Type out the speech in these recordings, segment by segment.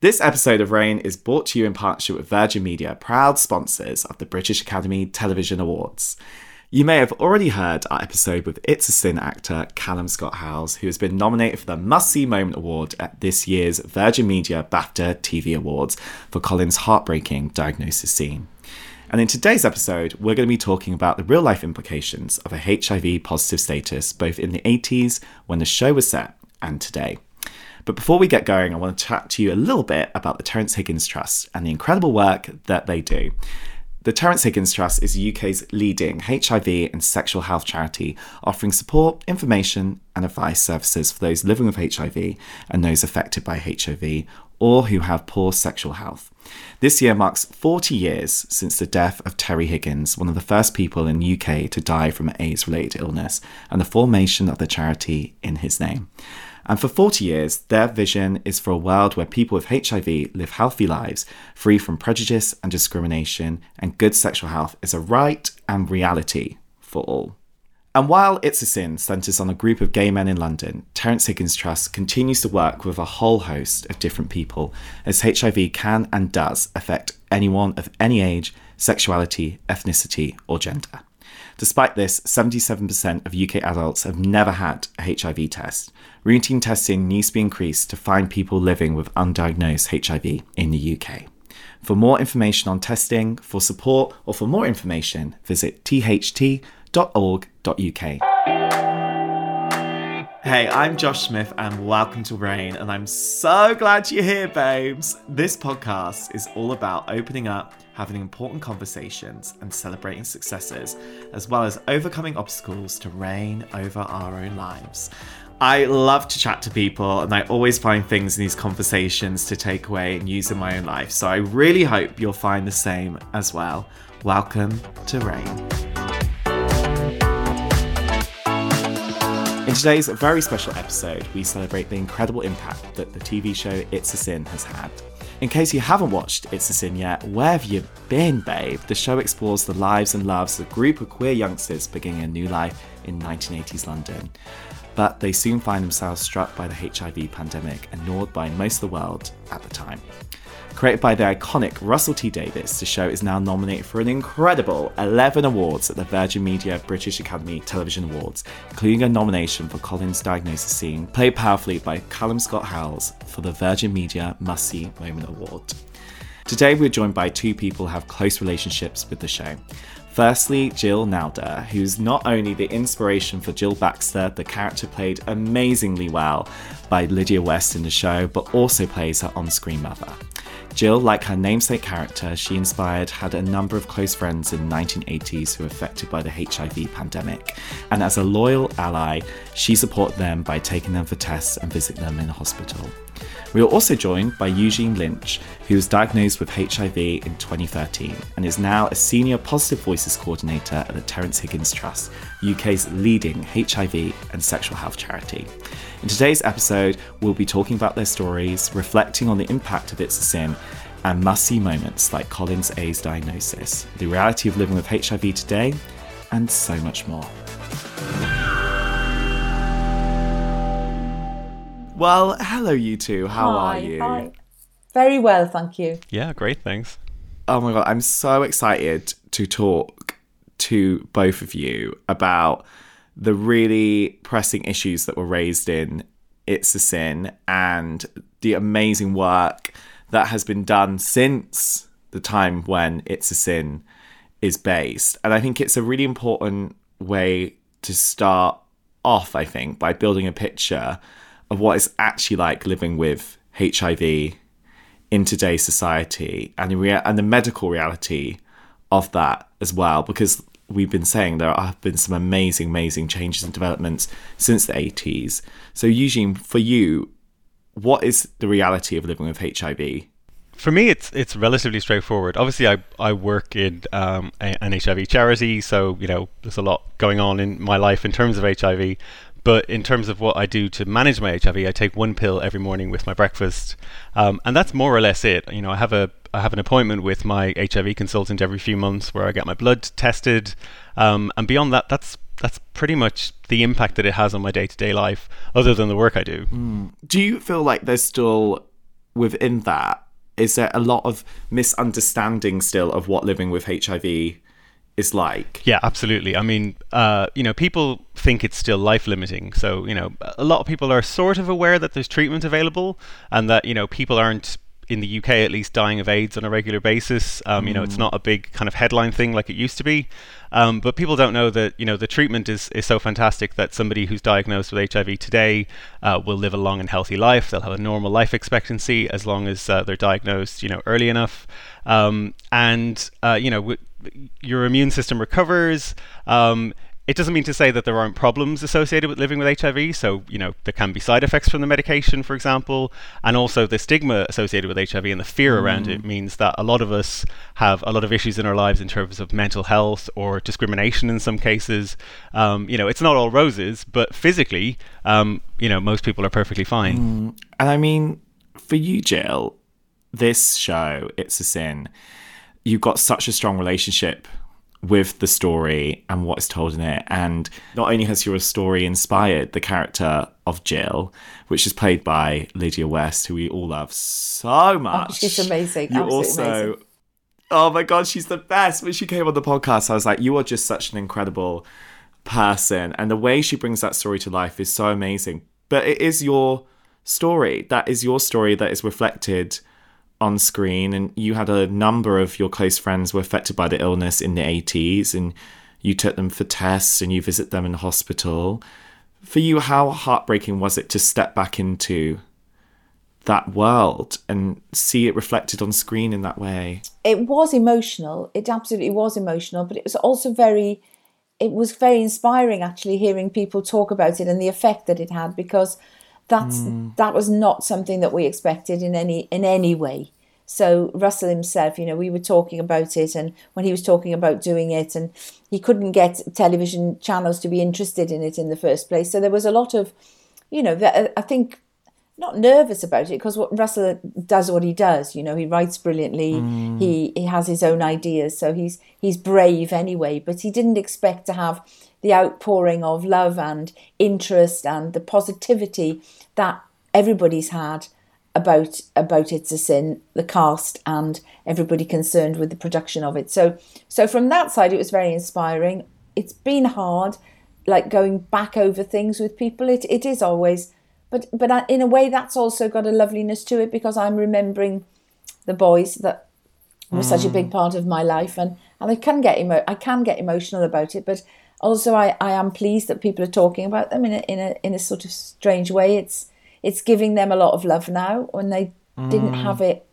This episode of Reign is brought to you in partnership with Virgin Media, proud sponsors of the British Academy Television Awards. You may have already heard our episode with It's a Sin actor Callum Scott Howells, who has been nominated for the Must See Moment Award at this year's Virgin Media BAFTA TV Awards for Colin's heartbreaking diagnosis scene. And in today's episode, we're going to be talking about the real life implications of a HIV positive status, both in the 80s when the show was set and today. But before we get going, I want to chat to you a little bit about the Terrence Higgins Trust and the incredible work that they do. The Terrence Higgins Trust is UK's leading HIV and sexual health charity, offering support, information, and advice services for those living with HIV and those affected by HIV or who have poor sexual health. This year marks 40 years since the death of Terry Higgins, one of the first people in the UK to die from an AIDS related illness, and the formation of the charity in his name. And for 40 years, their vision is for a world where people with HIV live healthy lives, free from prejudice and discrimination, and good sexual health is a right and reality for all. And while It's a Sin centres on a group of gay men in London, Terrence Higgins Trust continues to work with a whole host of different people, as HIV can and does affect anyone of any age, sexuality, ethnicity, or gender. Despite this, 77% of UK adults have never had a HIV test. Routine testing needs to be increased to find people living with undiagnosed HIV in the UK. For more information on testing, for support, or for more information, visit tht.org.uk. Hey, I'm Josh Smith, and welcome to Reign, and I'm so glad you're here, babes. This podcast is all about opening up having important conversations, and celebrating successes, as well as overcoming obstacles to reign over our own lives. I love to chat to people, and I always find things in these conversations to take away and use in my own life. So I really hope you'll find the same as well. Welcome to Reign. In today's very special episode, we celebrate the incredible impact that the TV show It's a Sin has had. In case you haven't watched It's a Sin yet, where have you been, babe? The show explores the lives and loves of a group of queer youngsters beginning a new life in 1980s London. But they soon find themselves struck by the HIV pandemic, ignored by most of the world at the time. Created by the iconic Russell T Davies, the show is now nominated for an incredible 11 awards at the Virgin Media British Academy Television Awards, including a nomination for Colin's diagnosis scene, played powerfully by Callum Scott Howells for the Virgin Media Must See Moment Award. Today, we're joined by two people who have close relationships with the show. Firstly, Jill Nalder, who's not only the inspiration for Jill Baxter, the character played amazingly well by Lydia West in the show, but also plays her on screen mother. Jill, like her namesake character, she inspired had a number of close friends in the 1980s who were affected by the HIV pandemic. And as a loyal ally, she supported them by taking them for tests and visiting them in a hospital. We were also joined by Eugene Lynch, who was diagnosed with HIV in 2013 and is now a senior positive voices coordinator at the Terrence Higgins Trust, UK's leading HIV and sexual health charity. In today's episode, we'll be talking about their stories, reflecting on the impact of It's a Sin, and must see moments like Colin's AIDS diagnosis, the reality of living with HIV today, and so much more. Well, hello, you two. How Hi, are you? hi. Very well, thank you. Yeah, great, thanks. Oh my god, I'm so excited to talk to both of you about the really pressing issues that were raised in It's a Sin and the amazing work that has been done since the time when It's a Sin is based. And I think it's a really important way to start off, I think, by building a picture of what it's actually like living with HIV in today's society and the, rea- and the medical reality of that as well because we've been saying there have been some amazing amazing changes and developments since the 80s so Eugene for you what is the reality of living with HIV For me, it's it's relatively straightforward. Obviously, I I work in um, a, an HIV charity, so you know there's a lot going on in my life in terms of HIV. But in terms of what I do to manage my HIV, I take one pill every morning with my breakfast, um, and that's more or less it. You know, I have a I have an appointment with my HIV consultant every few months where I get my blood tested, um, and beyond that, that's that's pretty much the impact that it has on my day to day life, other than the work I do. do you feel like there's still within that, is there a lot of misunderstanding still of what living with HIV is like? Yeah, absolutely. I mean, uh, you know, people think it's still life limiting. So, you know, a lot of people are sort of aware that there's treatment available and that, you know, people aren't in the UK at least dying of AIDS on a regular basis. Um, you know, it's not a big kind of headline thing like it used to be. Um, but people don't know that you know the treatment is, is so fantastic that somebody who's diagnosed with HIV today uh, will live a long and healthy life. They'll have a normal life expectancy as long as uh, they're diagnosed, you know, early enough. Um, and uh, you know, w- your immune system recovers. Um, it doesn't mean to say that there aren't problems associated with living with HIV. So, you know, there can be side effects from the medication, for example, and also the stigma associated with HIV and the fear mm. around it means that a lot of us have a lot of issues in our lives in terms of mental health or discrimination in some cases. Um, you know, it's not all roses, but physically, um, you know, most people are perfectly fine. Mm. And I mean, for you, Jill, this show, It's a Sin, you've got such a strong relationship with the story and what is told in it. And not only has your story inspired the character of Jill, which is played by Lydia West, who we all love so much. Oh, she's amazing. You also, amazing. oh my god, she's the best. When she came on the podcast, I was like, you are just such an incredible person, and the way she brings that story to life is so amazing. But it is your story. That is your story that is reflected on screen and you had a number of your close friends were affected by the illness in the 80s and you took them for tests and you visit them in hospital. For you how heartbreaking was it to step back into that world and see it reflected on screen in that way? It was emotional. It absolutely was emotional but it was also very it was very inspiring actually hearing people talk about it and the effect that it had because that's mm. that was not something that we expected in any in any way. So Russell himself, you know, we were talking about it, and when he was talking about doing it, and he couldn't get television channels to be interested in it in the first place. So there was a lot of, you know, I think not nervous about it because what Russell does what he does. You know, he writes brilliantly. Mm. He he has his own ideas, so he's he's brave anyway. But he didn't expect to have the outpouring of love and interest and the positivity that everybody's had about about it's a sin the cast and everybody concerned with the production of it so so from that side it was very inspiring it's been hard like going back over things with people it, it is always but but in a way that's also got a loveliness to it because i'm remembering the boys that were mm. such a big mm. part of my life and and i can get emo- i can get emotional about it but also I, I am pleased that people are talking about them in a, in a in a sort of strange way. It's it's giving them a lot of love now when they mm. didn't have it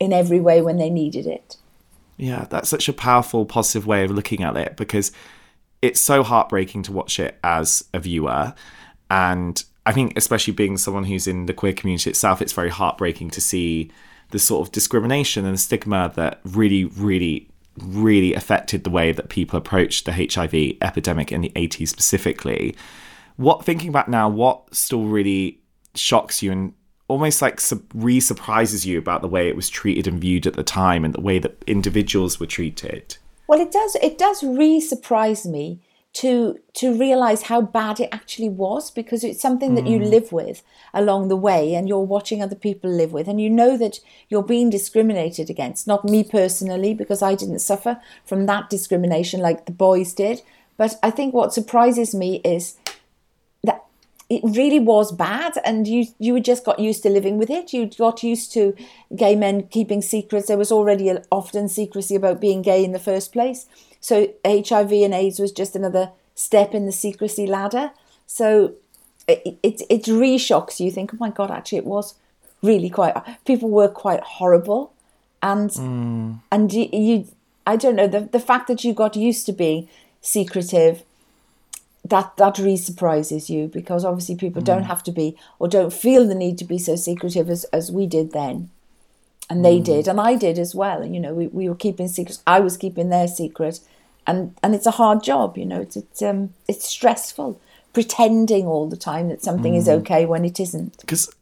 in every way when they needed it. Yeah, that's such a powerful, positive way of looking at it because it's so heartbreaking to watch it as a viewer. And I think, especially being someone who's in the queer community itself, it's very heartbreaking to see the sort of discrimination and stigma that really, really really affected the way that people approached the HIV epidemic in the 80s specifically. What thinking back now, what still really shocks you and almost like re surprises you about the way it was treated and viewed at the time and the way that individuals were treated? Well, it does. It does re surprise me to to realize how bad it actually was because it's something that you mm. live with along the way and you're watching other people live with and you know that you're being discriminated against. Not me personally because I didn't suffer from that discrimination like the boys did. But I think what surprises me is that it really was bad and you you just got used to living with it. You got used to gay men keeping secrets. There was already often secrecy about being gay in the first place so HIV and AIDS was just another step in the secrecy ladder. So it it, it re shocks you. you. Think, oh my god, actually, it was really quite. People were quite horrible, and mm. and you, you, I don't know the the fact that you got used to being secretive. That that really surprises you because obviously people mm. don't have to be or don't feel the need to be so secretive as, as we did then and they mm. did and i did as well And you know we, we were keeping secrets i was keeping their secret and and it's a hard job you know it's it's, um, it's stressful pretending all the time that something mm. is okay when it isn't because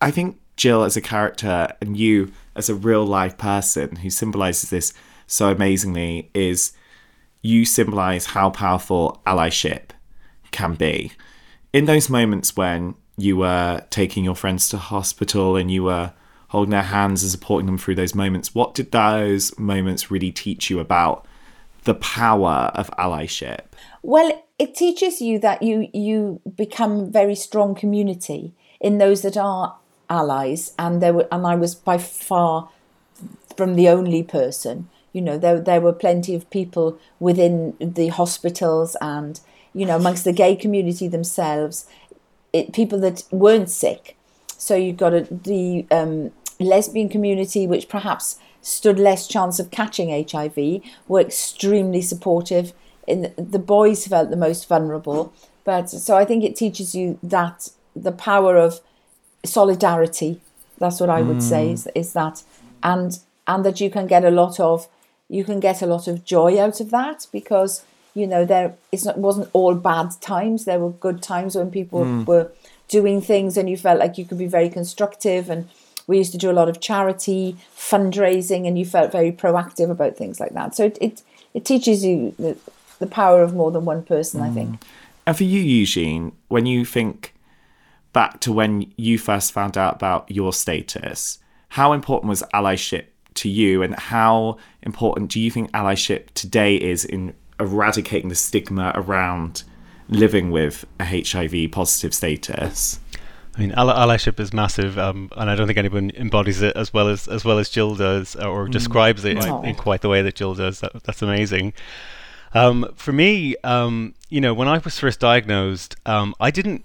i think jill as a character and you as a real life person who symbolizes this so amazingly is you symbolize how powerful allyship can be in those moments when you were taking your friends to hospital and you were holding their hands and supporting them through those moments. What did those moments really teach you about the power of allyship? Well, it teaches you that you you become very strong community in those that are allies, and there were, and I was by far from the only person. You know, there there were plenty of people within the hospitals and you know amongst the gay community themselves, it, people that weren't sick. So you've got a, the um, lesbian community, which perhaps stood less chance of catching HIV, were extremely supportive. In the boys felt the most vulnerable, but so I think it teaches you that the power of solidarity. That's what I would mm. say is, is that, and and that you can get a lot of you can get a lot of joy out of that because you know there it's not wasn't all bad times. There were good times when people mm. were doing things and you felt like you could be very constructive and we used to do a lot of charity fundraising and you felt very proactive about things like that. So it it, it teaches you the, the power of more than one person mm. i think. And for you eugene when you think back to when you first found out about your status how important was allyship to you and how important do you think allyship today is in eradicating the stigma around living with a hiv positive status I mean, allyship is massive, um, and I don't think anyone embodies it as well as as well as Jill does, or mm. describes it in, in, quite the way that Jill does. That, that's amazing. Um, for me, um, you know, when I was first diagnosed, um, I didn't.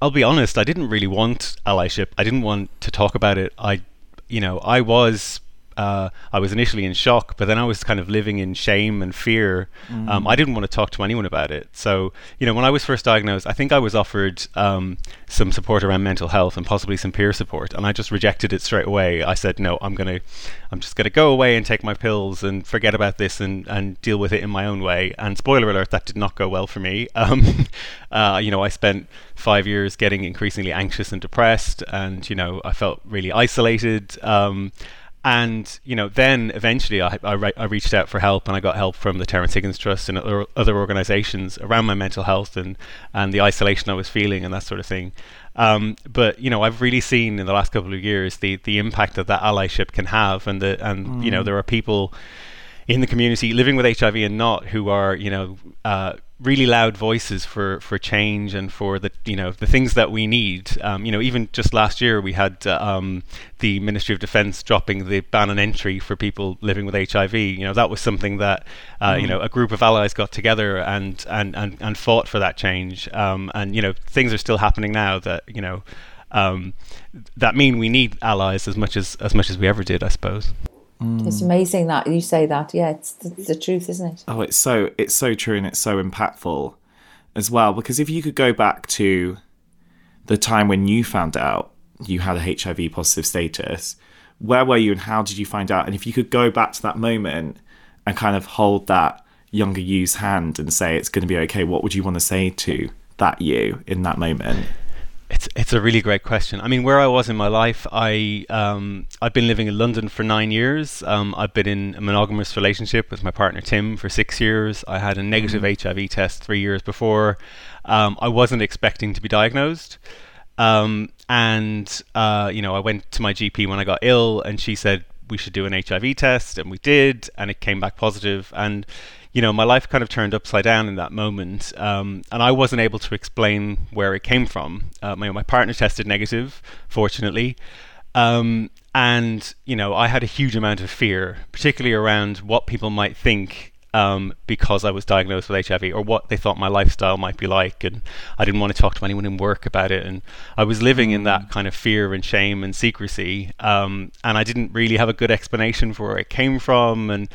I'll be honest, I didn't really want allyship. I didn't want to talk about it. I, you know, I was uh, I was initially in shock, but then I was kind of living in shame and fear. Mm. Um, I didn't want to talk to anyone about it. So, you know, when I was first diagnosed, I think I was offered um, some support around mental health and possibly some peer support, and I just rejected it straight away. I said, no, I'm gonna, I'm just gonna go away and take my pills and forget about this and, and deal with it in my own way. And spoiler alert, that did not go well for me. Um, uh, you know, I spent five years getting increasingly anxious and depressed, and you know, I felt really isolated. Um, and you know, then eventually I, I, I, reached out for help, and I got help from the Terrence Higgins Trust and other, other organisations around my mental health and and the isolation I was feeling and that sort of thing. Um, but you know, I've really seen in the last couple of years the the impact that that allyship can have, and the and mm. you know, mm. there are people in the community living with HIV and not who are you know uh, really loud voices for for change and for the you know the things that we need. Um, you know, even just last year we had uh, um, the Ministry of Defence dropping the ban on entry for people living with HIV. You know, that was something that uh, mm. you know a group of allies got together and and and, and fought for that change. Um, and you know, things are still happening now that you know. Um, that mean we need allies as much as as much as we ever did, I suppose. Mm. It's amazing that you say that. Yeah, it's the, the truth, isn't it? Oh, it's so it's so true and it's so impactful as well. Because if you could go back to the time when you found out you had a HIV positive status, where were you and how did you find out? And if you could go back to that moment and kind of hold that younger you's hand and say it's going to be okay, what would you want to say to that you in that moment? It's it's a really great question. I mean, where I was in my life, I um, I've been living in London for nine years. Um, I've been in a monogamous relationship with my partner Tim for six years. I had a negative mm-hmm. HIV test three years before. Um, I wasn't expecting to be diagnosed, um, and uh, you know, I went to my GP when I got ill, and she said we should do an HIV test, and we did, and it came back positive, and you know, my life kind of turned upside down in that moment, um, and I wasn't able to explain where it came from. Uh, my, my partner tested negative, fortunately, um, and you know, I had a huge amount of fear, particularly around what people might think um, because I was diagnosed with HIV, or what they thought my lifestyle might be like, and I didn't want to talk to anyone in work about it, and I was living in that mm. kind of fear and shame and secrecy, um, and I didn't really have a good explanation for where it came from, and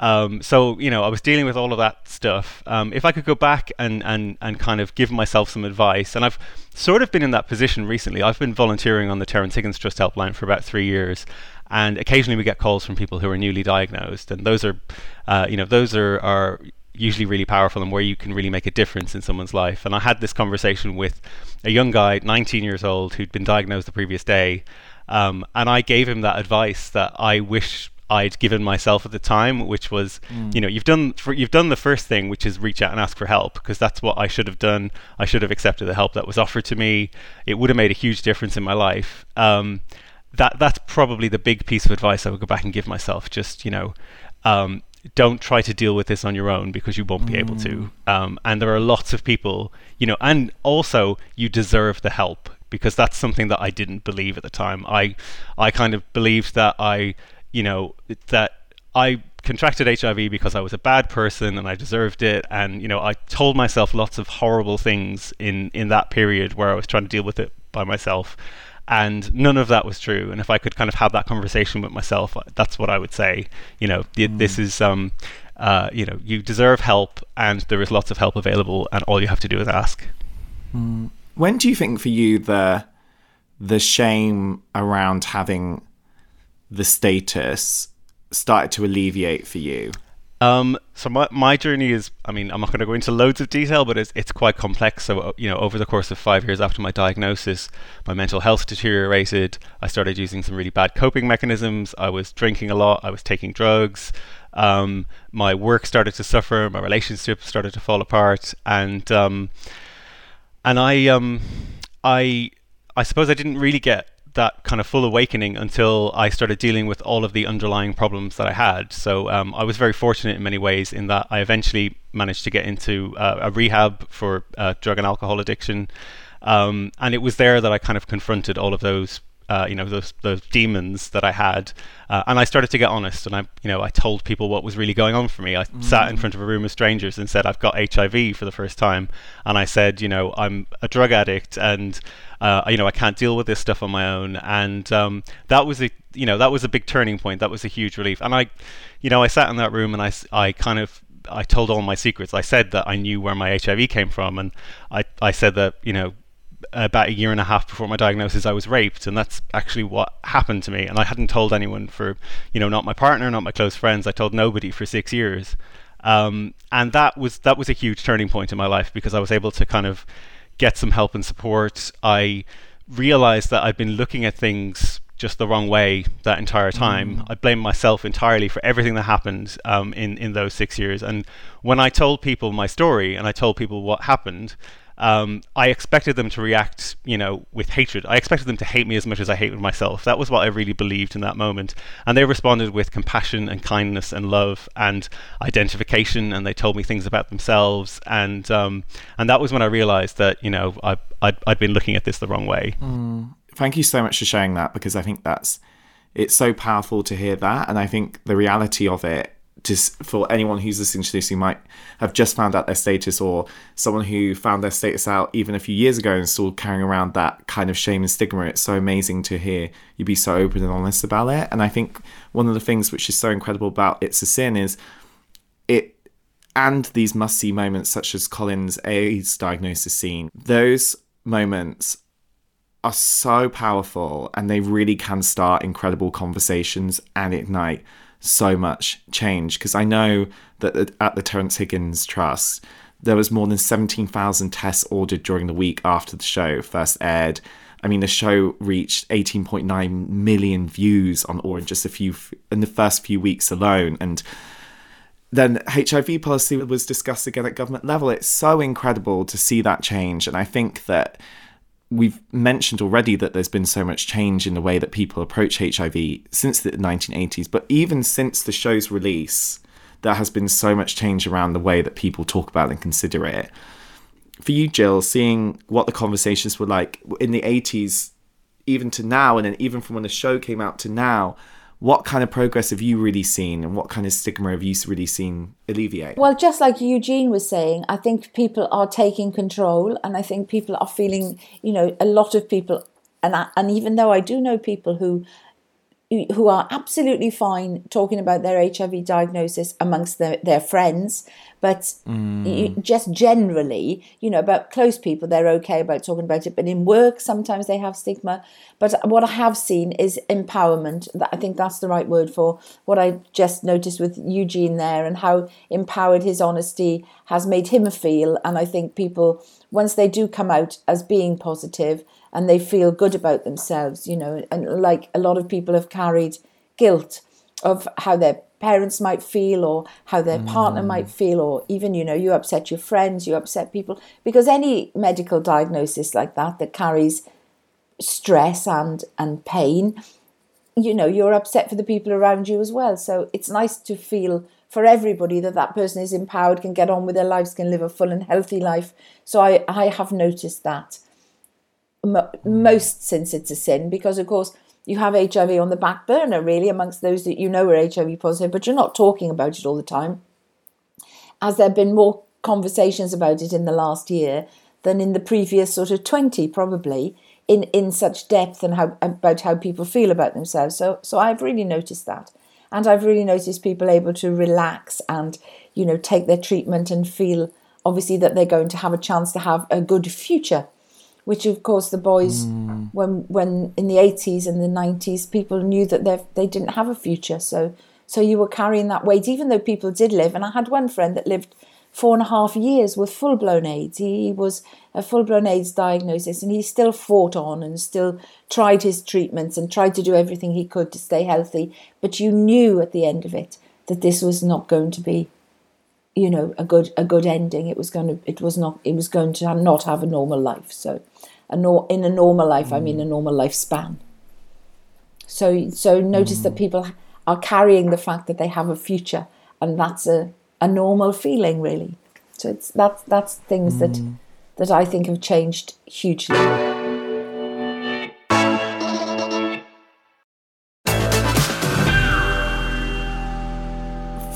um, so you know, I was dealing with all of that stuff. Um, if I could go back and, and and kind of give myself some advice, and I've sort of been in that position recently. I've been volunteering on the Terrence Higgins Trust helpline for about three years, and occasionally we get calls from people who are newly diagnosed, and those are, uh, you know, those are are usually really powerful and where you can really make a difference in someone's life. And I had this conversation with a young guy, 19 years old, who'd been diagnosed the previous day. Um, and I gave him that advice that I wish I'd given myself at the time, which was, mm. you know, you've done you've done the first thing, which is reach out and ask for help, because that's what I should have done. I should have accepted the help that was offered to me. It would have made a huge difference in my life. Um, that that's probably the big piece of advice I would go back and give myself. Just you know, um, don't try to deal with this on your own because you won't be mm. able to. Mm. Um, and there are lots of people, you know, and also you deserve the help because that's something that I didn't believe at the time. I I kind of believed that I, you know, that I contracted HIV because I was a bad person and I deserved it. And you know, I told myself lots of horrible things in in that period where I was trying to deal with it by myself. And none of that was true. And if I could kind of have that conversation with myself, that's what I would say. You know, mm. this is um, uh, you know, you deserve help, and there is lots of help available, and all you have to do is ask. Mm. When do you think for you the the shame around having the status started to alleviate for you? Um, so my, my journey is, I mean, I'm not going to go into loads of detail, but it's it's quite complex. So uh, you know, over the course of five years after my diagnosis, my mental health deteriorated. I started using some really bad coping mechanisms. I was drinking a lot. I was taking drugs. Um, my work started to suffer. My relationship started to fall apart, and um, and I um, I I suppose I didn't really get that kind of full awakening until I started dealing with all of the underlying problems that I had. So um, I was very fortunate in many ways in that I eventually managed to get into uh, a rehab for uh, drug and alcohol addiction. Um, and it was there that I kind of confronted all of those uh, you know those those demons that I had, uh, and I started to get honest. And I, you know, I told people what was really going on for me. I mm. sat in front of a room of strangers and said, "I've got HIV for the first time," and I said, "You know, I'm a drug addict, and uh, you know, I can't deal with this stuff on my own." And um, that was a, you know, that was a big turning point. That was a huge relief. And I, you know, I sat in that room and I, I kind of I told all my secrets. I said that I knew where my HIV came from, and I, I said that you know about a year and a half before my diagnosis, I was raped, and that's actually what happened to me. And I hadn't told anyone for, you know, not my partner, not my close friends. I told nobody for six years, um, and that was that was a huge turning point in my life because I was able to kind of get some help and support. I realized that I'd been looking at things just the wrong way that entire time. Mm. I blame myself entirely for everything that happened um, in in those six years. And when I told people my story and I told people what happened, um, I expected them to react, you know, with hatred. I expected them to hate me as much as I hated myself. That was what I really believed in that moment. And they responded with compassion and kindness and love and identification. And they told me things about themselves. And um, and that was when I realized that, you know, I, I'd, I'd been looking at this the wrong way. Mm. Thank you so much for sharing that because I think that's it's so powerful to hear that. And I think the reality of it just for anyone who's listening to this who might have just found out their status or someone who found their status out even a few years ago and still carrying around that kind of shame and stigma it's so amazing to hear you be so open and honest about it. And i think one of the things which is so incredible about it's a sin is it and these must see moments such as colin's aids diagnosis scene those moments are so powerful and they really can start incredible conversations and ignite so much change because I know that at the Terrence Higgins Trust, there was more than 17,000 tests ordered during the week after the show first aired. I mean, the show reached 18.9 million views on All 4 in just a few in the first few weeks alone, and then HIV policy was discussed again at government level. It's so incredible to see that change, and I think that we've mentioned already that there's been so much change in the way that people approach HIV since the 1980s, but even since the show's release, there has been so much change around the way that people talk about and consider it. For you, Jill, seeing what the conversations were like in the 80s, even to now, and then even from when the show came out to now, what kind of progress have you really seen and what kind of stigma have you really seen alleviate? Well, just like Eugene was saying, I think people are taking control and I think people are feeling, you know, a lot of people and I, and even though I do know people who who are absolutely fine talking about their HIV diagnosis amongst their, their friends, but mm. just generally, you know, about close people, they're okay about talking about it. But in work, sometimes they have stigma. But what I have seen is empowerment. I think that's the right word for what I just noticed with Eugene there and how empowered his honesty has made him feel. And I think people, once they do come out as being positive, and they feel good about themselves, you know, and like a lot of people have carried guilt of how their parents might feel or how their partner might mm. feel or even you know you upset your friends you upset people because any medical diagnosis like that that carries stress and and pain you know you're upset for the people around you as well. So it's nice to feel for everybody that that person is empowered can get on with their lives can live a full and healthy life. So i i have noticed that most since it's a sin because of course you have hiv on the back burner really amongst those that you know are hiv positive but you're not talking about it all the time as there have been more conversations about it in the last year than in the previous sort of 20 probably in in such depth and how about how people feel about themselves. So so I've really noticed that, and I've really noticed people able to relax and you know take their treatment and feel obviously that they're going to have a chance to have a good future which of course the boys mm. when when in the 80s and the 90s people knew that they they didn't have a future so so you were carrying that weight even though people did live and i had one friend that lived four and a half years with full blown AIDS. He was a full blown AIDS diagnosis and he still fought on and still tried his treatments and tried to do everything he could to stay healthy. But you knew at the end of it that this was not going to be, you know, a good a good ending. It was going to it was not it was going to not have a normal life. So, a nor, in a normal life, mm. I mean a normal lifespan. So so notice mm. that people are carrying the fact that they have a future, and that's a a normal feeling really. So it's that's that's things mm. that that I think have changed hugely.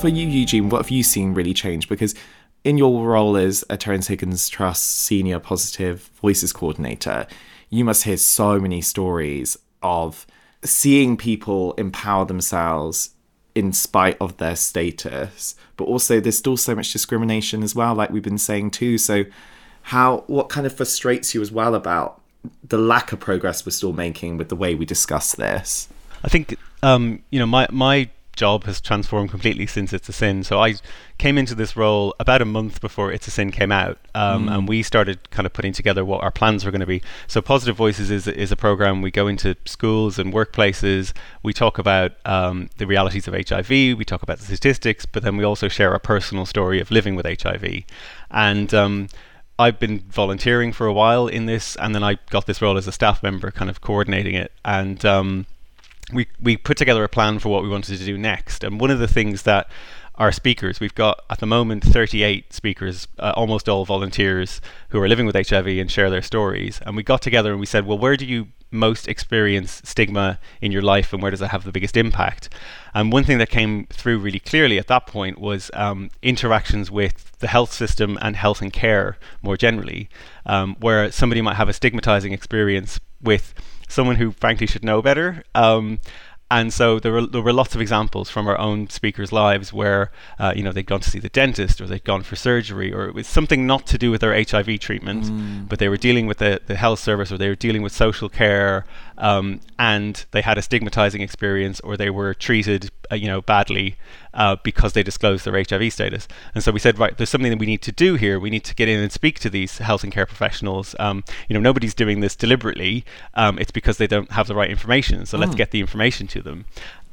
For you, Eugene, what have you seen really change? Because in your role as a Terrence Higgins Trust Senior Positive Voices Coordinator, you must hear so many stories of seeing people empower themselves in spite of their status but also there's still so much discrimination as well like we've been saying too so how what kind of frustrates you as well about the lack of progress we're still making with the way we discuss this i think um, you know my my job has transformed completely since It's a Sin. So I came into this role about a month before It's a Sin came out, um, mm. and we started kind of putting together what our plans were going to be. So Positive Voices is is a program we go into schools and workplaces. We talk about um, the realities of HIV. We talk about the statistics, but then we also share a personal story of living with HIV, and. Um, I've been volunteering for a while in this, and then I got this role as a staff member, kind of coordinating it. And um, we we put together a plan for what we wanted to do next. And one of the things that our speakers, we've got at the moment 38 speakers, uh, almost all volunteers who are living with HIV and share their stories. And we got together and we said, well, where do you most experience stigma in your life and where does it have the biggest impact? And one thing that came through really clearly at that point was um, interactions with the health system and health and care more generally, um, where somebody might have a stigmatizing experience with someone who frankly should know better. Um, and so there were there were lots of examples from our own speakers' lives where uh, you know they'd gone to see the dentist or they'd gone for surgery or it was something not to do with their HIV treatment, mm. but they were dealing with the, the health service or they were dealing with social care, um, and they had a stigmatizing experience or they were treated uh, you know badly uh, because they disclosed their HIV status. And so we said, right, there's something that we need to do here. We need to get in and speak to these health and care professionals. Um, you know, nobody's doing this deliberately. Um, it's because they don't have the right information. So let's hmm. get the information to them.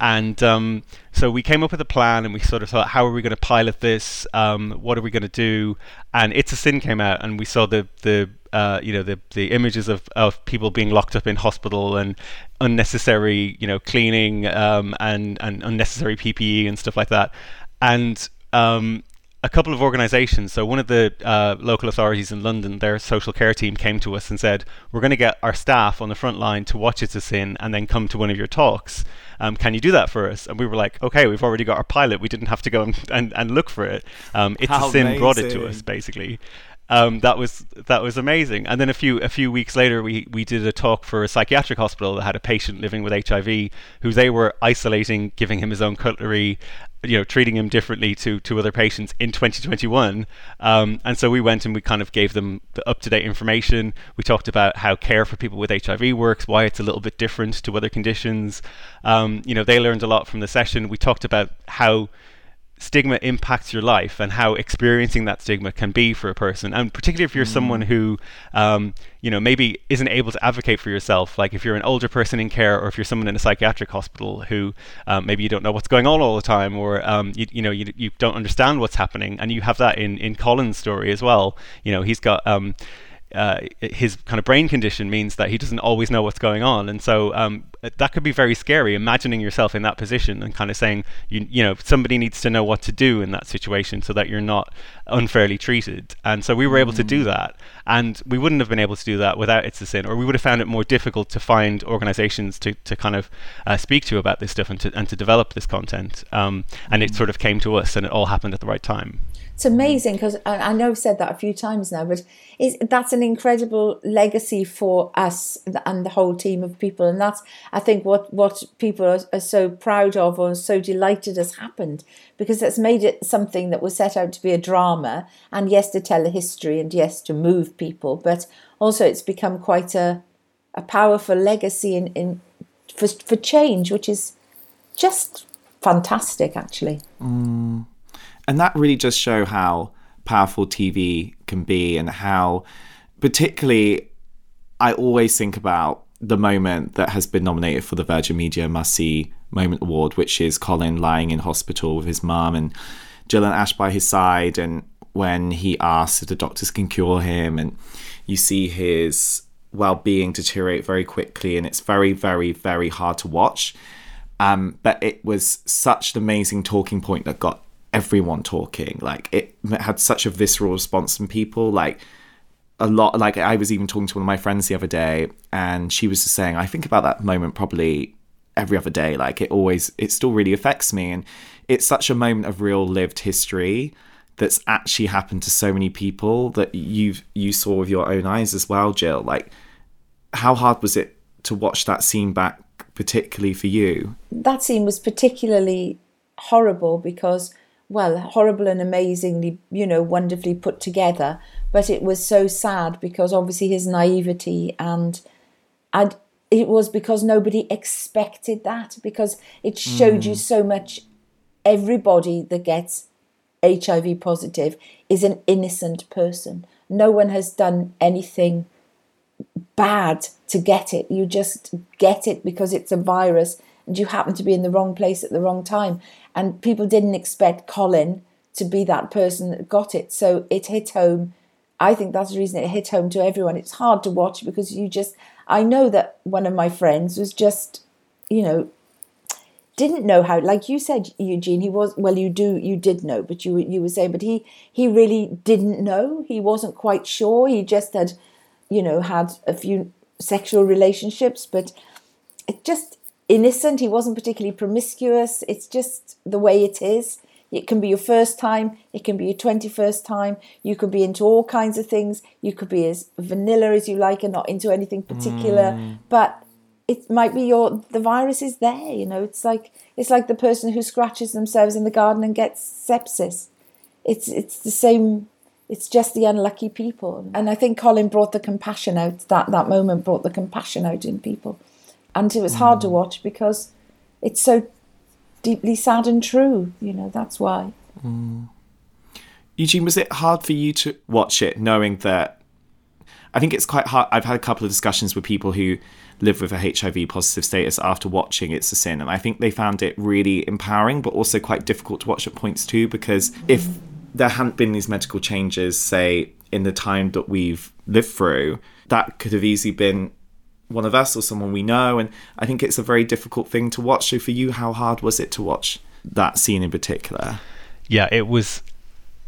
And um, so we came up with a plan and we sort of thought, how are we going to pilot this? Um, what are we going to do? And It's a Sin came out and we saw the, the uh, you know, the, the images of, of people being locked up in hospital and unnecessary, you know, cleaning um, and, and unnecessary PPE and stuff like that. And um, a couple of organisations. So one of the uh, local authorities in London, their social care team came to us and said, "We're going to get our staff on the front line to watch It's a Sin and then come to one of your talks. Um, can you do that for us?" And we were like, "Okay, we've already got our pilot. We didn't have to go and, and, and look for it. Um, it's How a Sin amazing. brought it to us, basically." Um, that was that was amazing. And then a few a few weeks later, we we did a talk for a psychiatric hospital that had a patient living with HIV, who they were isolating, giving him his own cutlery, you know, treating him differently to to other patients in 2021. Um, and so we went and we kind of gave them the up to date information. We talked about how care for people with HIV works, why it's a little bit different to other conditions. Um, you know, they learned a lot from the session. We talked about how stigma impacts your life and how experiencing that stigma can be for a person and particularly if you're mm. someone who um, you know maybe isn't able to advocate for yourself like if you're an older person in care or if you're someone in a psychiatric hospital who um, maybe you don't know what's going on all the time or um, you, you know you, you don't understand what's happening and you have that in in Colin's story as well you know he's got um, uh, his kind of brain condition means that he doesn't always know what's going on, and so um, that could be very scary. Imagining yourself in that position and kind of saying, you you know, somebody needs to know what to do in that situation so that you're not unfairly treated. And so we were able to do mm. that, and we wouldn't have been able to do that without It's a Sin, or we would have found it more difficult to find organisations to, to kind of uh, speak to about this stuff and to and to develop this content. Um, and it mm. sort of came to us, and it all happened at the right time. It's amazing because I, know I've said that a few times now, but that's an incredible legacy for us and the whole team of people. And that's, I think, what, what people are, are so proud of or so delighted has happened because it's made it something that was set out to be a drama and yes, to tell a history and yes, to move people, but also it's become quite a, a powerful legacy in, in for, for change, which is just fantastic, actually. Mm and that really does show how powerful TV can be and how, particularly, I always think about the moment that has been nominated for the Virgin Media Must See Moment Award, which is Colin lying in hospital with his mum and Jill and Ash by his side, and when he asks if the doctors can cure him, and you see his well-being deteriorate very quickly, and it's very, very, very hard to watch. Um, but it was such an amazing talking point that got everyone talking. Like it had such a visceral response from people. Like a lot. Like I was even talking to one of my friends the other day, and she was just saying, I think about that moment probably every other day. Like it always, it still really affects me, and it's such a moment of real lived history that's actually happened to so many people that you you saw with your own eyes as well, Jill. Like how hard was it to watch that scene back, particularly for you? That scene was particularly horrible because well, horrible and amazingly, you know, wonderfully put together. But it was so sad because obviously his naivety and and it was because nobody expected that because it showed mm. you so much. Everybody that gets HIV positive is an innocent person. No one has done anything bad to get it. You just get it because it's a virus and you happen to be in the wrong place at the wrong time. And people didn't expect Colin to be that person that got it. So it hit home. I think that's the reason it hit home to everyone. It's hard to watch because you just, I know that one of my friends was just, you know, didn't know how like you said eugene he was well you do you did know but you you were saying but he he really didn't know he wasn't quite sure he just had you know had a few sexual relationships but it just innocent. He wasn't particularly promiscuous. It's just the way it is. It can be your first time, it can be your 21st time. You could be into all kinds of things. You could be as vanilla as you like and not into anything particular. Mm. But it might be your the virus is there, you know. It's like it's like the person who scratches themselves in the garden and gets sepsis. It's it's the same it's just the unlucky people. And I think Colin brought the compassion out. That that moment brought the compassion out in people and it was hard mm. to watch because it's so deeply sad and true. You know, that's why. Mm. Eugene, was it hard for you to watch it, knowing that? I think it's quite hard. I've had a couple of discussions with people who live with a HIV positive status after watching It's a Sin, and I think they found it really empowering, but also quite difficult to watch at points too, because if there hadn't been these medical changes, say, in the time that we've lived through, that could have easily been one of us or someone we know. And I think it's a very difficult thing to watch. So for you, how hard was it to watch that scene in particular? Yeah, it was.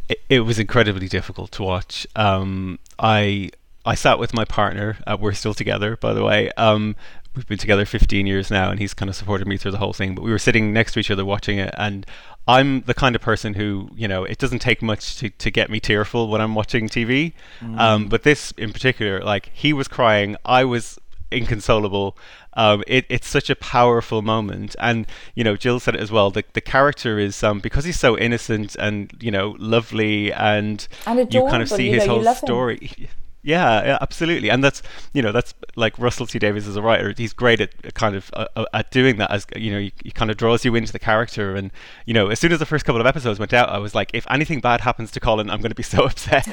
It, it was incredibly difficult to watch. Um, I I sat with my partner. Uh, we're still together, by the way. Um, we've been together 15 years now, and he's kind of supported me through the whole thing. But we were sitting next to each other watching it, and I'm the kind of person who, you know, it doesn't take much to, to get me tearful when I'm watching TV. Mm. Um, but this in particular, like, he was crying, I was inconsolable. Um, it, it's such a powerful moment, and you know, Jill said it as well. The the character is um, because he's so innocent and you know lovely, and, and you kind of see his know, whole story. Yeah, yeah, absolutely, and that's you know that's like Russell T Davies as a writer. He's great at kind of uh, uh at doing that. As you know, he, he, kind of draws you into the character, and you know, as soon as the first couple of episodes went out, I was like, if anything bad happens to Colin, I'm going to be so upset.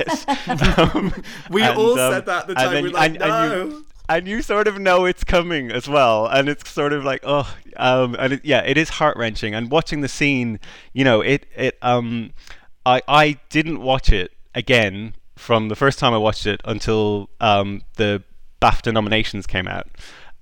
um, we and, all um, said that the time. we like, and, no. And you, and you sort of know it's coming as well and it's sort of like oh um and it, yeah it is heart wrenching and watching the scene you know it it um I I didn't watch it again from the first time I watched it until um, the BAFTA nominations came out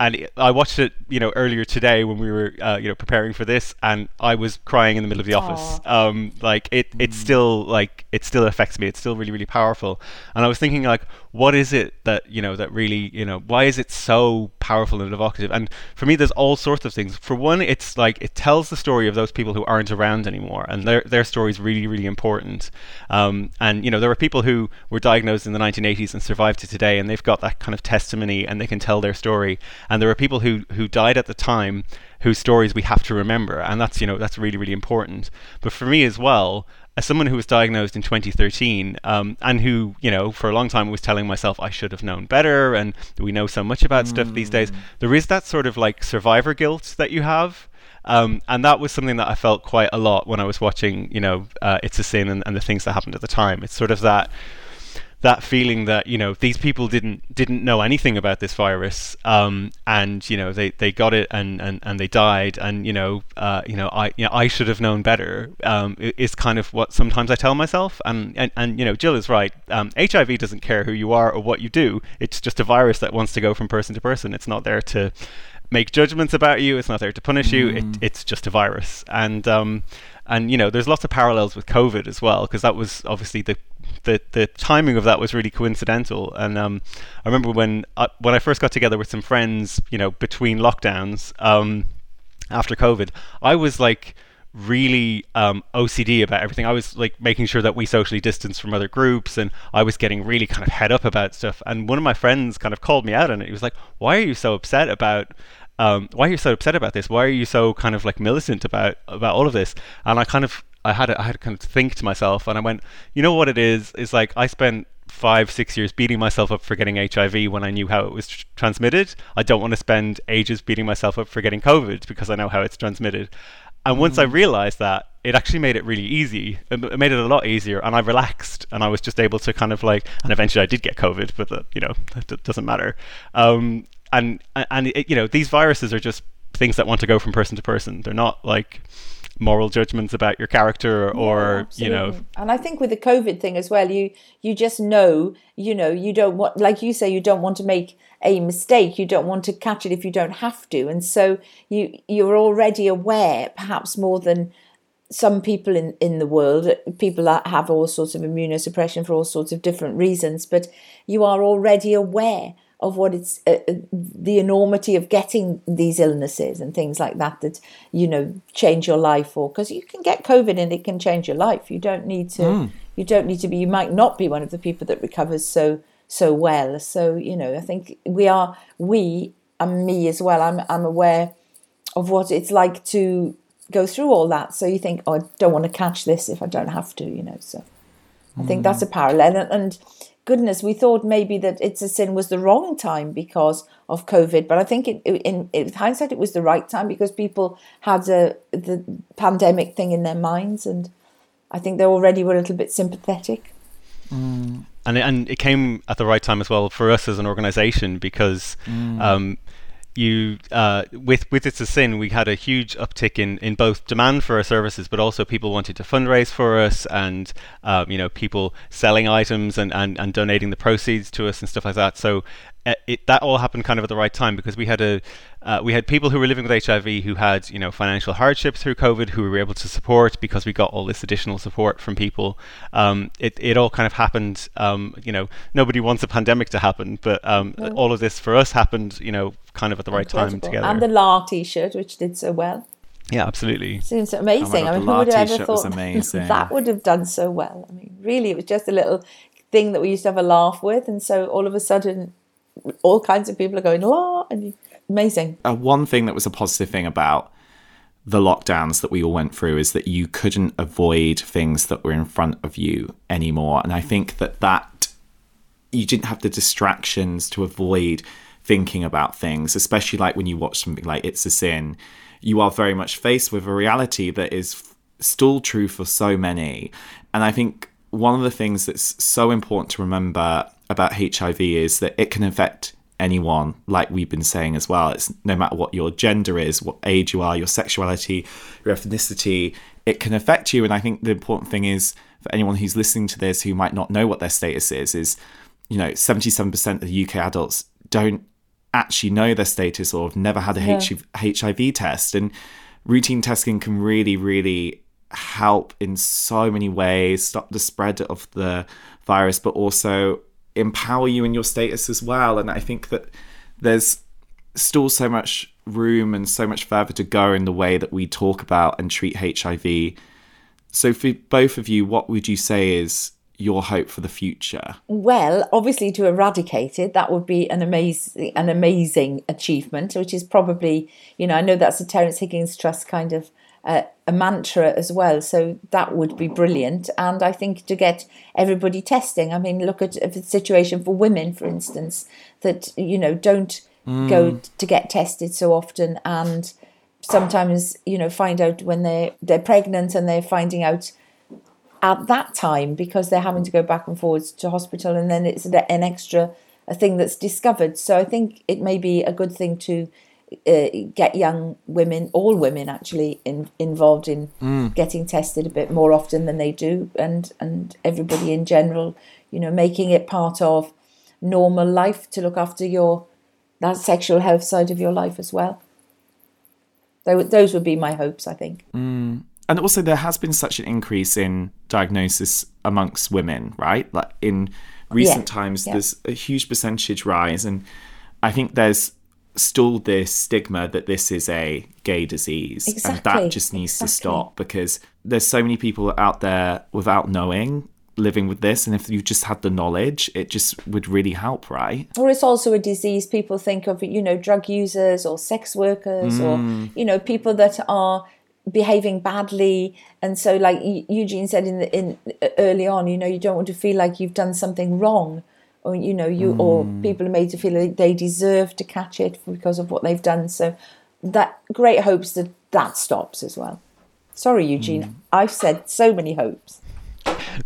and I watched it, you know, earlier today when we were, uh, you know, preparing for this, and I was crying in the middle of the office. Um, like it, it mm. still like it still affects me. It's still really, really powerful. And I was thinking, like, what is it that you know that really, you know, why is it so powerful and evocative? And for me, there's all sorts of things. For one, it's like it tells the story of those people who aren't around anymore, and their their story is really, really important. Um, and you know, there are people who were diagnosed in the 1980s and survived to today, and they've got that kind of testimony, and they can tell their story and there are people who who died at the time whose stories we have to remember, and that's you know that's really really important. But for me as well, as someone who was diagnosed in 2013 um, and who you know for a long time was telling myself I should have known better, and we know so much about mm. stuff these days. Hmm. There is that sort of like survivor guilt that you have. Um, and that was something that I felt quite a lot when I was watching, you know, uh, It's a Sin and, and the things that happened at the time. It's sort of that that feeling that you know these people didn't didn't know anything about this virus um, and you know they, they got it and, and, and they died and you know uh, you know I you know, I should have known better um, is kind of what sometimes I tell myself and and, and you know Jill is right um, HIV doesn't care who you are or what you do it's just a virus that wants to go from person to person it's not there to make judgments about you it's not there to punish you it, mm. it's just a virus and um, and you know there's lots of parallels with COVID as well because that was obviously the the the timing of that was really coincidental. And um, I remember when I, uh, when I first got together with some friends, you know, between lockdowns um, after COVID, I was like really um, OCD about everything. I was like making sure that we socially distanced from other groups, and I was getting really kind of head up about stuff. And one of my friends kind of called me out on it. He was like, "Why are you so upset about?" Um, why are you so upset about this? Why are you so kind of like militant about about all of this? And I kind of I had to, I had to kind of think to myself, and I went, you know what it is? Is like I spent five, six years beating myself up for getting HIV when I knew how it was tr- transmitted. I don't want to spend ages beating myself up for getting COVID because I know how it's transmitted. And mm. once I mm. realized that, it actually made it really easy. It made it a lot easier, and I relaxed, and I was just able to kind of like. And eventually, I did get COVID, but uh, you know, it doesn't matter. Um, and and it, you know, these viruses are just things that want to go from person to person. They're not like moral judgments about your character or yeah, you know and i think with the covid thing as well you you just know you know you don't want like you say you don't want to make a mistake. You don't want to catch it if you don't have to. And so you you're already aware perhaps more than some people in, in the world, people that have all sorts of immunosuppression for all sorts of different reasons, but you are already aware of what it's uh, uh, the enormity of getting these illnesses and things like that that you know change your life or because you can get covid and it can change your life. You don't need to mm. you don't need to be you might not be one of the people that recovers so so well. So you know i think we are we and me as well i'm i'm aware of what it's like to go through all that. So you think oh i don't want to catch this if i don't have to you know so. I think that's a hmm. parallel. And, and goodness, we thought maybe that It's a Sin was the wrong time because of COVID. But I think it, in, in hindsight, it was the right time because people had a, the pandemic thing in their minds. And I think they already were a little bit sympathetic. Mm. And, it, and it came at the right time as well for us as an organization because mm. um, you uh, with with it's a sin we had a huge uptick in in both demand for our services but also people wanted to fundraise for us and um, you know people selling items and, and and donating the proceeds to us and stuff like that. So it, that all happened kind of at the right time because we had a uh, we had people who were living with HIV who had you know financial hardships through COVID who we were able to support because we got all this additional support from people. Um, it it all kind of happened. Um, you know, nobody wants a pandemic to happen, but um, mm. all of this for us happened. You know, kind of at the Incredible. right time together. And the La T-shirt, which did so well. Yeah, absolutely. Seems amazing. Oh God, I mean, who would have ever thought that would have done so well? I mean, really, it was just a little thing that we used to have a laugh with, and so all of a sudden all kinds of people are going, la, and amazing. Uh, one thing that was a positive thing about the lockdowns that we all went through is that you couldn't avoid things that were in front of you anymore. And I think that that you didn't have the distractions to avoid thinking about things, especially like when you watch something like It's a Sin. You are very much faced with a reality that is still true for so many. And I think one of the things that's so important to remember about HIV is that it can affect anyone, like we've been saying as well. It's no matter what your gender is, what age you are, your sexuality, your ethnicity, it can affect you. And I think the important thing is for anyone who's listening to this who might not know what their status is, is, you know, 77% of the UK adults don't actually know their status or have never had a Yeah. HIV test. And routine testing can really, really help in so many ways, stop the spread of the virus, but also empower you in your status as well. And I think that there's still so much room and so much further to go in the way that we talk about and treat HIV. So, for both of you, what would you say is your hope for the future? Well, obviously, to eradicate it, that would be an amazing, an amazing achievement. Which is probably, you know, I know that's a Terrence Higgins Trust kind of uh, a mantra as well. So that would be brilliant. And I think to get everybody testing. I mean, look at the situation for women, for instance, that you know don't go to get tested so often, and sometimes you know find out when they they're pregnant and they're finding out at that time because they're having to go back and forwards to hospital and then it's an extra a thing that's discovered so i think it may be a good thing to uh, get young women all women actually in, involved in getting tested a bit more often than they do and and everybody in general you know making it part of normal life to look after your that sexual health side of your life as well. Those would be my hopes i think. And also there has been such an increase in diagnosis amongst women right? Like in recent Yeah, times yeah. there's a huge percentage rise and i think there's still this stigma that this is a gay disease. And that just needs to stop because there's so many people out there without knowing living with this. And if you just had the knowledge it just would really help right? Or it's also a disease people think of you know drug users or sex workers or mm. you know people that are behaving badly. And so like Eu- Eugene said in the in early on you know you don't want to feel like you've done something wrong or you know you or people are made to feel like they deserve to catch it because of what they've done. So that great hopes that that stops as well. Sorry Eugene. I've said so many hopes.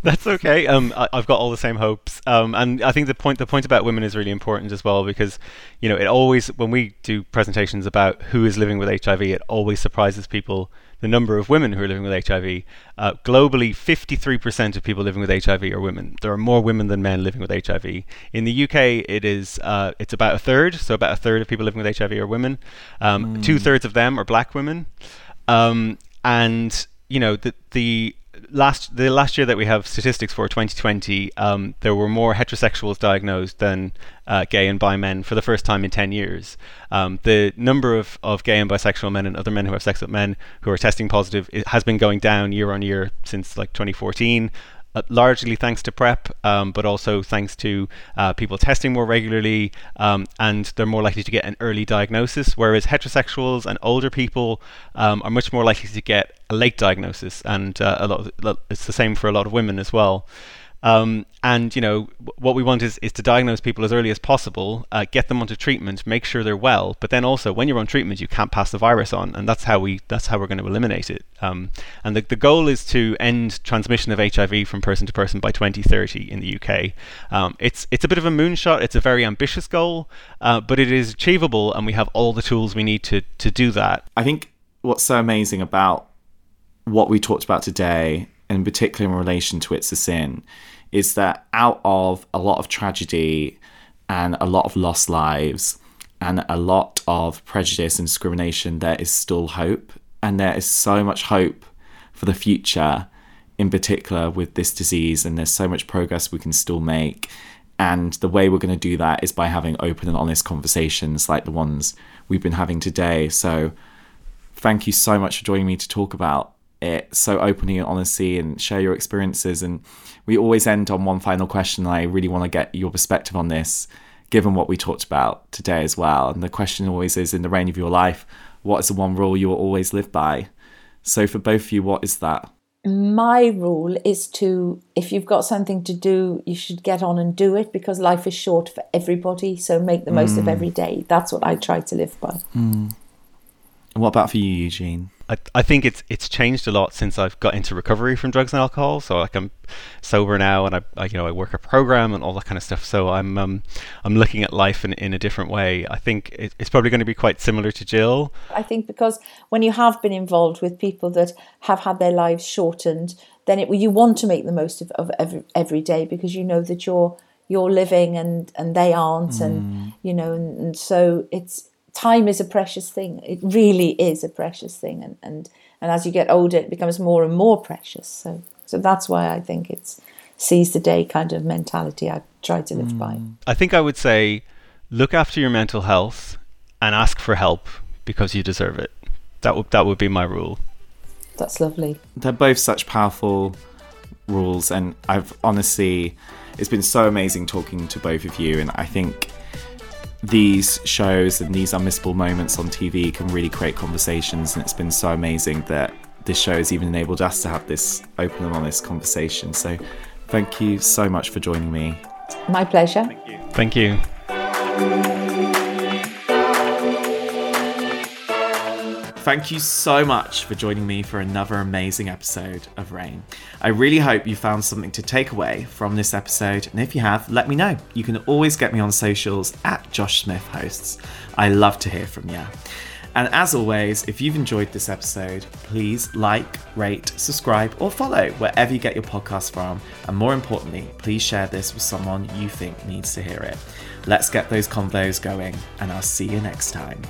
That's okay. Um, I, I've got all the same hopes. Um, and I think the point the point about women is really important as well because, you know, it always when we do presentations about who is living with HIV, it always surprises people the number of women who are living with HIV. Uh, globally, 53% of people living with HIV are women. There are more women than men living with HIV. In the UK, it is uh, it's about a third. So about a third of people living with HIV are women. Um, Two thirds of them are black women. Um, and you know the the last the last year that we have statistics for 2020 um, there were more heterosexuals diagnosed than uh, gay and bi men for the first time in 10 years. Um, the number of, of gay and bisexual men and other men who have sex with men who are testing positive it has been going down year on year since like 2014 uh, largely thanks to PrEP, um, but also thanks to uh, people testing more regularly, um, and they're more likely to get an early diagnosis. Whereas heterosexuals and older people um, are much more likely to get a late diagnosis, and uh, a lot of, it's the same for a lot of women as well. Um, and you know what we want is, is to diagnose people as early as possible, uh, get them onto treatment, make sure they're well. But then also, when you're on treatment, you can't pass the virus on, and that's how we that's how we're going to eliminate it. Um, and the, the goal is to end transmission of HIV from person to person by 2030 in the UK. Um, it's it's a bit of a moonshot. It's a very ambitious goal, uh, but it is achievable, and we have all the tools we need to to do that. I think what's so amazing about what we talked about today, and particularly in relation to It's a Sin, is that out of a lot of tragedy and a lot of lost lives and a lot of prejudice and discrimination, there is still hope. And there is so much hope for the future, in particular with this disease. And there's so much progress we can still make. And the way we're going to do that is by having open and honest conversations like the ones we've been having today. So, thank you so much for joining me to talk about it so openly and honestly and share your experiences. And we always end on one final question. I really want to get your perspective on this, given what we talked about today as well. And the question always is in the reign of your life, what is the one rule you will always live by? So, for both of you, what is that? my rule is to if you've got something to do you should get on and do it because life is short for everybody so make the most of mm. every day that's what i try to live by And what about for you, Eugene? I, I think it's it's changed a lot since I've got into recovery from drugs and alcohol. So like I'm sober now, and I, I you know I work a program and all that kind of stuff. So I'm um, I'm looking at life in, in a different way. I think it, it's probably going to be quite similar to Jill. I think because when you have been involved with people that have had their lives shortened, then it, you want to make the most of, of every every day because you know that you're you're living and and they aren't, mm. and you know, and, and so it's time is a precious thing. It really is a precious thing, and and and as you get older, it becomes more and more precious. So so that's why I think it's seize the day kind of mentality I try to live mm. by. I think I would say look after your mental health and ask for help because you deserve it. That would that would be my rule. That's lovely. They're both such powerful rules, and I've honestly, it's been so amazing talking to both of you, and I think these shows and these unmissable moments on TV can really create conversations, and it's been so amazing that this show has even enabled us to have this open and honest conversation. So, thank you so much for joining me. My pleasure. Thank you. Thank you. Thank you so much for joining me for another amazing episode of Reign. I really hope you found something to take away from this episode, and if you have, let me know. You can always get me on socials at Josh Smith Hosts. I love to hear from you. And as always, if you've enjoyed this episode, please like, rate, subscribe, or follow wherever you get your podcast from. And more importantly, please share this with someone you think needs to hear it. Let's get those convos going, and I'll see you next time.